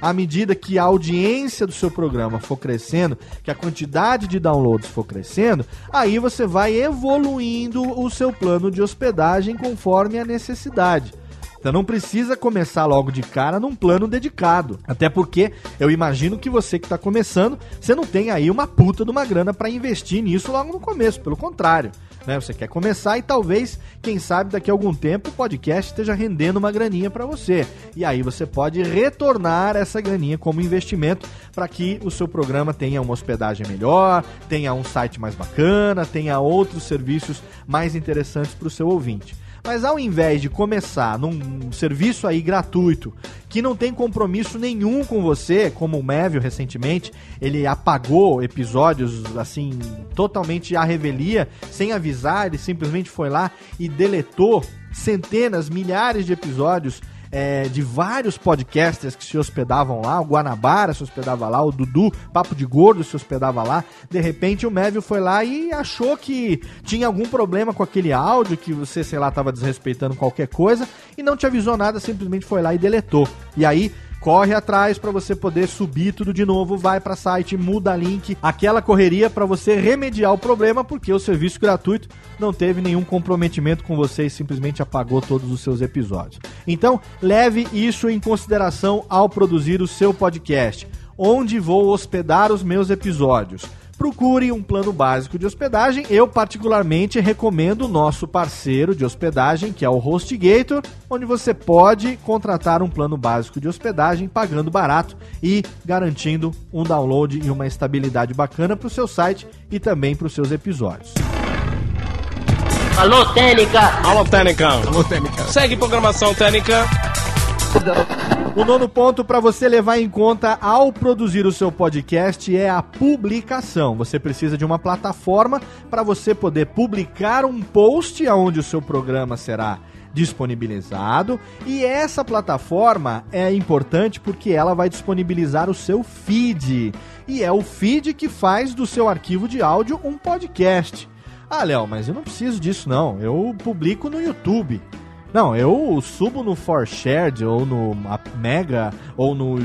à medida que a audiência do seu programa for crescendo, que a quantidade de downloads for crescendo, aí você vai evoluindo o seu plano de hospedagem conforme a necessidade. Então não precisa começar logo de cara num plano dedicado. Até porque eu imagino que você que está começando, você não tem aí uma puta de uma grana para investir nisso logo no começo. Pelo contrário, né? Você quer começar e talvez, quem sabe, daqui a algum tempo o podcast esteja rendendo uma graninha para você. E aí você pode retornar essa graninha como investimento para que o seu programa tenha uma hospedagem melhor, tenha um site mais bacana, tenha outros serviços mais interessantes para o seu ouvinte. Mas ao invés de começar num serviço aí gratuito, que não tem compromisso nenhum com você, como o Mévio recentemente, ele apagou episódios assim, totalmente à revelia, sem avisar, ele simplesmente foi lá e deletou centenas, milhares de episódios é, de vários podcasters que se hospedavam lá. O Guanabara se hospedava lá, o Dudu, Papo de Gordo se hospedava lá. De repente o Mévio foi lá e achou que tinha algum problema com aquele áudio, que você, sei lá, estava desrespeitando qualquer coisa e não te avisou nada, simplesmente foi lá e deletou. E aí corre atrás para você poder subir tudo de novo, vai para site, muda link, aquela correria para você remediar o problema, porque o serviço gratuito não teve nenhum comprometimento com você e simplesmente apagou todos os seus episódios. Então, leve isso em consideração ao produzir o seu podcast. Onde vou hospedar os meus episódios? Procure um plano básico de hospedagem. Eu, particularmente, recomendo o nosso parceiro de hospedagem, que é o HostGator, onde você pode contratar um plano básico de hospedagem pagando barato e garantindo um download e uma estabilidade bacana para o seu site e também para os seus episódios. Alô, Técnica! Alô, Técnica! Alô, Técnica! Segue programação Técnica! O nono ponto para você levar em conta ao produzir o seu podcast é a publicação. Você precisa de uma plataforma para você poder publicar um post aonde o seu programa será disponibilizado e essa plataforma é importante porque ela vai disponibilizar o seu feed e é o feed que faz do seu arquivo de áudio um podcast. Ah, Léo, mas eu não preciso disso não. Eu publico no YouTube. Não, eu subo no ForShared ou no Mega ou no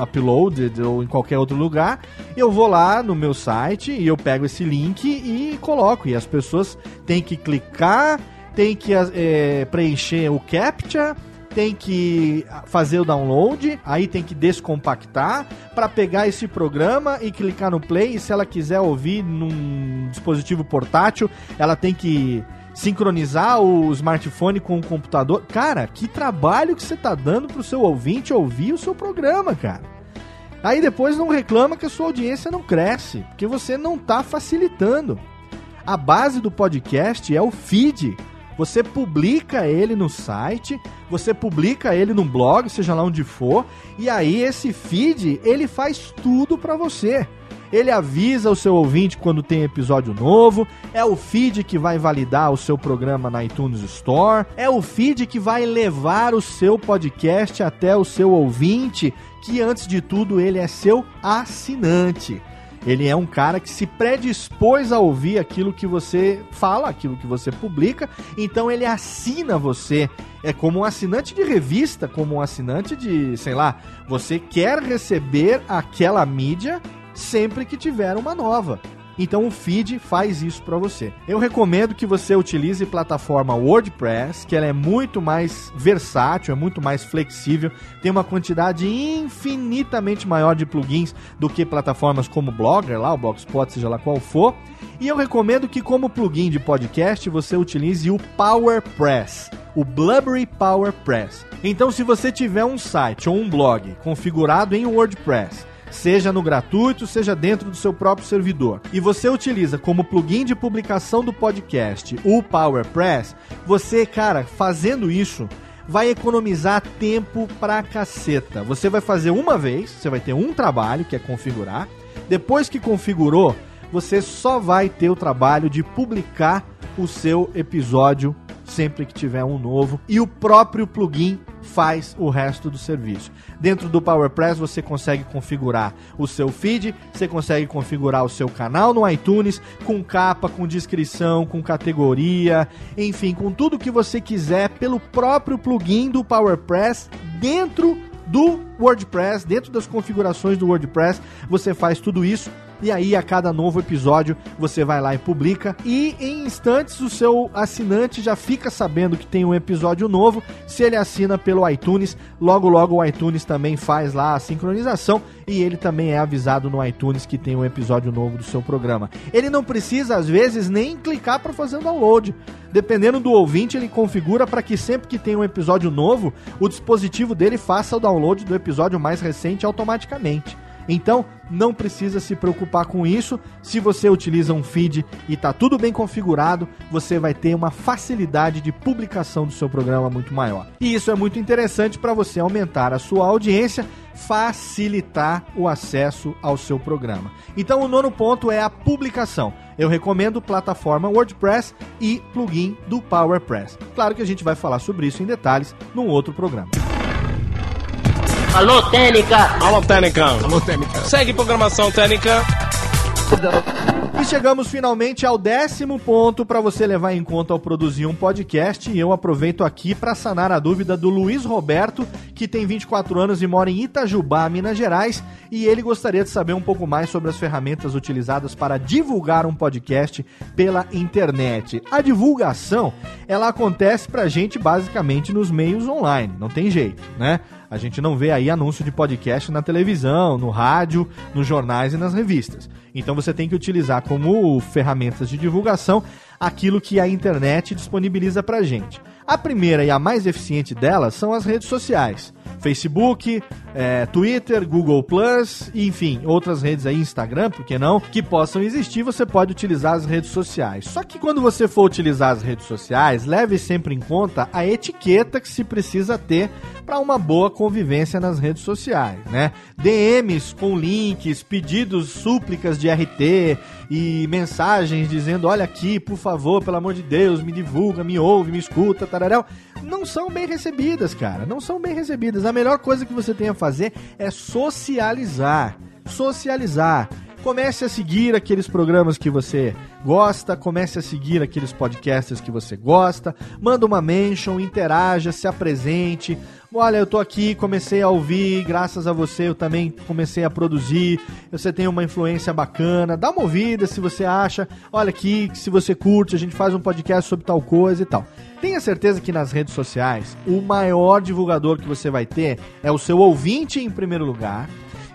Uploaded ou em qualquer outro lugar. Eu vou lá no meu site e eu pego esse link e coloco. E as pessoas têm que clicar, têm que é, preencher o CAPTCHA, tem que fazer o download, aí tem que descompactar para pegar esse programa e clicar no play. E se ela quiser ouvir num dispositivo portátil, ela tem que sincronizar o smartphone com o computador. Cara, que trabalho que você tá dando pro seu ouvinte ouvir o seu programa, cara. Aí depois não reclama que a sua audiência não cresce, porque você não tá facilitando. A base do podcast é o feed. Você publica ele no site, você publica ele no blog, seja lá onde for, e aí esse feed ele faz tudo para você. Ele avisa o seu ouvinte quando tem episódio novo, é o feed que vai validar o seu programa na iTunes Store, é o feed que vai levar o seu podcast até o seu ouvinte, que antes de tudo ele é seu assinante. Ele é um cara que se predispôs a ouvir aquilo que você fala, aquilo que você publica, então ele assina você. É como um assinante de revista, como um assinante de, sei lá, você quer receber aquela mídia sempre que tiver uma nova. Então o feed faz isso para você. Eu recomendo que você utilize plataforma WordPress, que ela é muito mais versátil, é muito mais flexível, tem uma quantidade infinitamente maior de plugins do que plataformas como Blogger, lá o Blogspot, seja lá qual for. E eu recomendo que como plugin de podcast você utilize o PowerPress, o Blubbery PowerPress. Então se você tiver um site ou um blog configurado em WordPress seja no gratuito, seja dentro do seu próprio servidor, e você utiliza como plugin de publicação do podcast o PowerPress, você, cara, fazendo isso, vai economizar tempo pra caceta. Você vai fazer uma vez, você vai ter um trabalho que é configurar. Depois que configurou, você só vai ter o trabalho de publicar o seu episódio sempre que tiver um novo e o próprio plugin faz o resto do serviço. Dentro do PowerPress você consegue configurar o seu feed, você consegue configurar o seu canal no iTunes com capa, com descrição, com categoria, enfim, com tudo que você quiser pelo próprio plugin do PowerPress dentro do WordPress, dentro das configurações do WordPress, você faz tudo isso e aí, a cada novo episódio, você vai lá e publica. E em instantes, o seu assinante já fica sabendo que tem um episódio novo. Se ele assina pelo iTunes, logo logo o iTunes também faz lá a sincronização. E ele também é avisado no iTunes que tem um episódio novo do seu programa. Ele não precisa, às vezes, nem clicar para fazer o download. Dependendo do ouvinte, ele configura para que sempre que tem um episódio novo, o dispositivo dele faça o download do episódio mais recente automaticamente. Então, não precisa se preocupar com isso. Se você utiliza um feed e está tudo bem configurado, você vai ter uma facilidade de publicação do seu programa muito maior. E isso é muito interessante para você aumentar a sua audiência, facilitar o acesso ao seu programa. Então, o nono ponto é a publicação. Eu recomendo plataforma WordPress e plugin do PowerPress. Claro que a gente vai falar sobre isso em detalhes num outro programa. Alô, Técnica! Alô, Técnica! Alô, Técnica! Segue programação Técnica. E chegamos finalmente ao décimo ponto para você levar em conta ao produzir um podcast. E eu aproveito aqui para sanar a dúvida do Luiz Roberto, que tem 24 anos e mora em Itajubá, Minas Gerais. E ele gostaria de saber um pouco mais sobre as ferramentas utilizadas para divulgar um podcast pela internet. A divulgação, ela acontece para gente basicamente nos meios online, não tem jeito, né? A gente não vê aí anúncio de podcast na televisão, no rádio, nos jornais e nas revistas. Então você tem que utilizar como ferramentas de divulgação aquilo que a internet disponibiliza pra gente. A primeira e a mais eficiente delas são as redes sociais. Facebook, é, Twitter, Google Plus, enfim, outras redes aí, Instagram, por que não, que possam existir, você pode utilizar as redes sociais. Só que quando você for utilizar as redes sociais, leve sempre em conta a etiqueta que se precisa ter para uma boa convivência nas redes sociais, né? DMs com links, pedidos, súplicas de RT e mensagens dizendo: olha aqui, por favor, pelo amor de Deus, me divulga, me ouve, me escuta, tararel, não são bem recebidas, cara. Não são bem recebidas. A melhor coisa que você tem a fazer é socializar. Socializar. Comece a seguir aqueles programas que você gosta, comece a seguir aqueles podcasts que você gosta, manda uma mention, interaja, se apresente. Olha, eu tô aqui, comecei a ouvir, graças a você eu também comecei a produzir. Você tem uma influência bacana, dá uma ouvida se você acha. Olha aqui, se você curte, a gente faz um podcast sobre tal coisa e tal. Tenha certeza que nas redes sociais, o maior divulgador que você vai ter é o seu ouvinte em primeiro lugar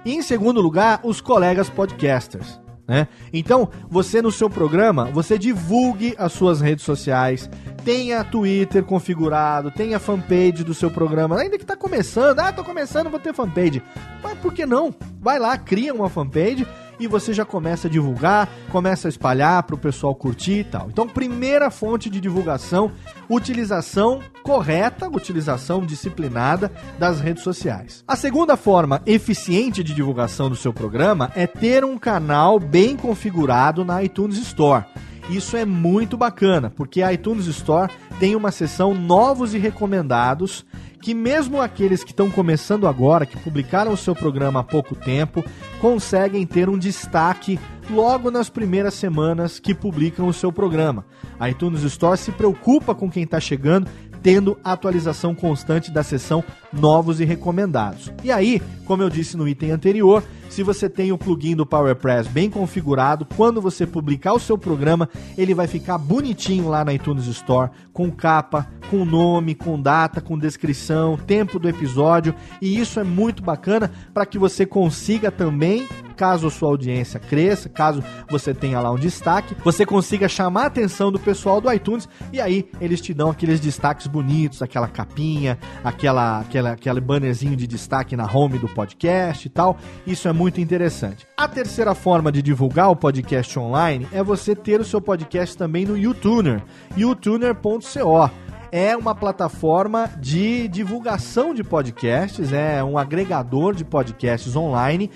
e em segundo lugar, os colegas podcasters. Né? Então, você no seu programa, você divulgue as suas redes sociais, tenha Twitter configurado, tenha fanpage do seu programa, ainda que está começando, ah, tô começando, vou ter fanpage. Mas por que não? Vai lá, cria uma fanpage e você já começa a divulgar, começa a espalhar para o pessoal curtir e tal. Então, primeira fonte de divulgação, utilização correta, utilização disciplinada das redes sociais. A segunda forma eficiente de divulgação do seu programa é ter um canal bem configurado na iTunes Store. Isso é muito bacana, porque a iTunes Store tem uma seção novos e recomendados que mesmo aqueles que estão começando agora, que publicaram o seu programa há pouco tempo, conseguem ter um destaque logo nas primeiras semanas que publicam o seu programa. A iTunes Store se preocupa com quem está chegando tendo atualização constante da seção novos e recomendados. E aí, como eu disse no item anterior, se você tem o plugin do PowerPress bem configurado, quando você publicar o seu programa, ele vai ficar bonitinho lá na iTunes Store, com capa, com nome, com data, com descrição, tempo do episódio, e isso é muito bacana para que você consiga também caso sua audiência cresça, caso você tenha lá um destaque, você consiga chamar a atenção do pessoal do iTunes e aí eles te dão aqueles destaques bonitos, aquela capinha, aquela, aquela, aquele bannerzinho de destaque na home do podcast e tal. Isso é muito interessante. A terceira forma de divulgar o podcast online é você ter o seu podcast também no YouTuner, youtuner.co é uma plataforma de divulgação de podcasts, é um agregador de podcasts online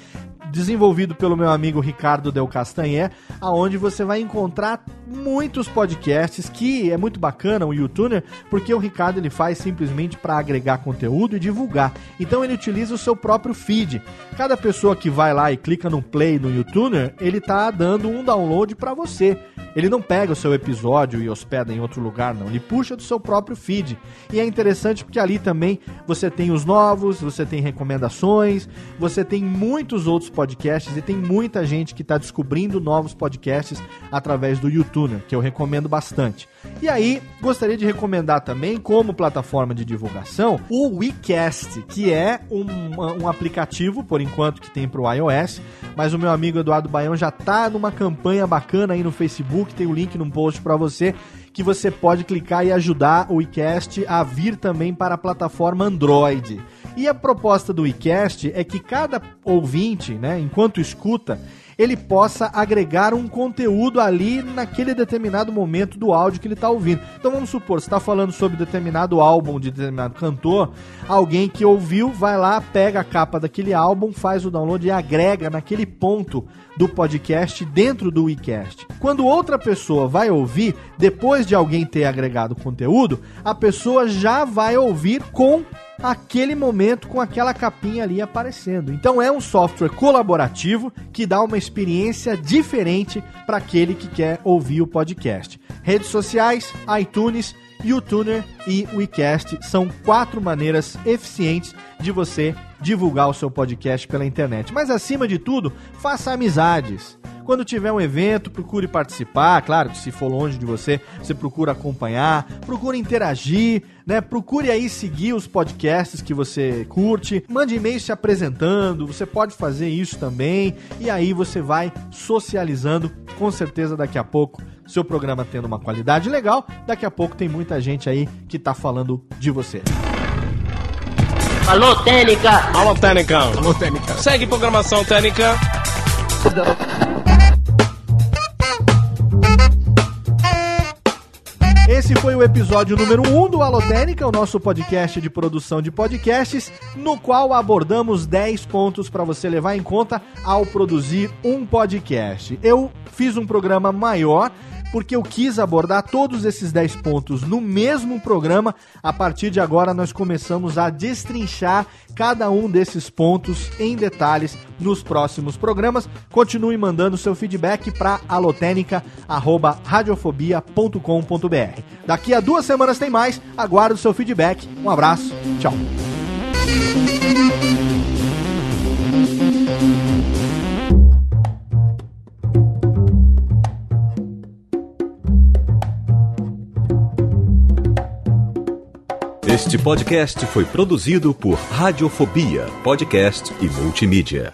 desenvolvido pelo meu amigo Ricardo Del Castanher, aonde você vai encontrar muitos podcasts que é muito bacana o YouTuner, porque o Ricardo ele faz simplesmente para agregar conteúdo e divulgar. Então ele utiliza o seu próprio feed. Cada pessoa que vai lá e clica no play no YouTuner, ele tá dando um download para você. Ele não pega o seu episódio e hospeda em outro lugar, não. Ele puxa do seu próprio feed. E é interessante porque ali também você tem os novos, você tem recomendações, você tem muitos outros podcasts e tem muita gente que está descobrindo novos podcasts através do YouTuner, que eu recomendo bastante. E aí, gostaria de recomendar também, como plataforma de divulgação, o WeCast, que é um, um aplicativo, por enquanto, que tem para o iOS, mas o meu amigo Eduardo Baião já está numa campanha bacana aí no Facebook, tem o um link no post para você, que você pode clicar e ajudar o WeCast a vir também para a plataforma Android. E a proposta do iCast é que cada ouvinte, né, enquanto escuta, ele possa agregar um conteúdo ali naquele determinado momento do áudio que ele está ouvindo. Então vamos supor, você está falando sobre determinado álbum de determinado cantor, alguém que ouviu vai lá, pega a capa daquele álbum, faz o download e agrega naquele ponto do podcast dentro do WeCast. Quando outra pessoa vai ouvir, depois de alguém ter agregado conteúdo, a pessoa já vai ouvir com aquele momento com aquela capinha ali aparecendo. Então é um software colaborativo que dá uma experiência diferente para aquele que quer ouvir o podcast. Redes sociais, iTunes, YouTuner e WeCast são quatro maneiras eficientes de você divulgar o seu podcast pela internet. Mas acima de tudo, faça amizades. Quando tiver um evento, procure participar. Claro que se for longe de você, você procura acompanhar, procure interagir, né? Procure aí seguir os podcasts que você curte. Mande e-mail se apresentando. Você pode fazer isso também. E aí você vai socializando. Com certeza daqui a pouco seu programa tendo uma qualidade legal, daqui a pouco tem muita gente aí que tá falando de você. Alô, Técnica! Alô, Técnica! Alô, Técnica! Segue programação Técnica! Esse foi o episódio número 1 um do Alotênica, o nosso podcast de produção de podcasts, no qual abordamos 10 pontos para você levar em conta ao produzir um podcast. Eu fiz um programa maior porque eu quis abordar todos esses 10 pontos no mesmo programa. A partir de agora, nós começamos a destrinchar cada um desses pontos em detalhes nos próximos programas. Continue mandando seu feedback para alotenica@radiofobia.com.br. Daqui a duas semanas tem mais. Aguardo seu feedback. Um abraço. Tchau. Este podcast foi produzido por Radiofobia, podcast e multimídia.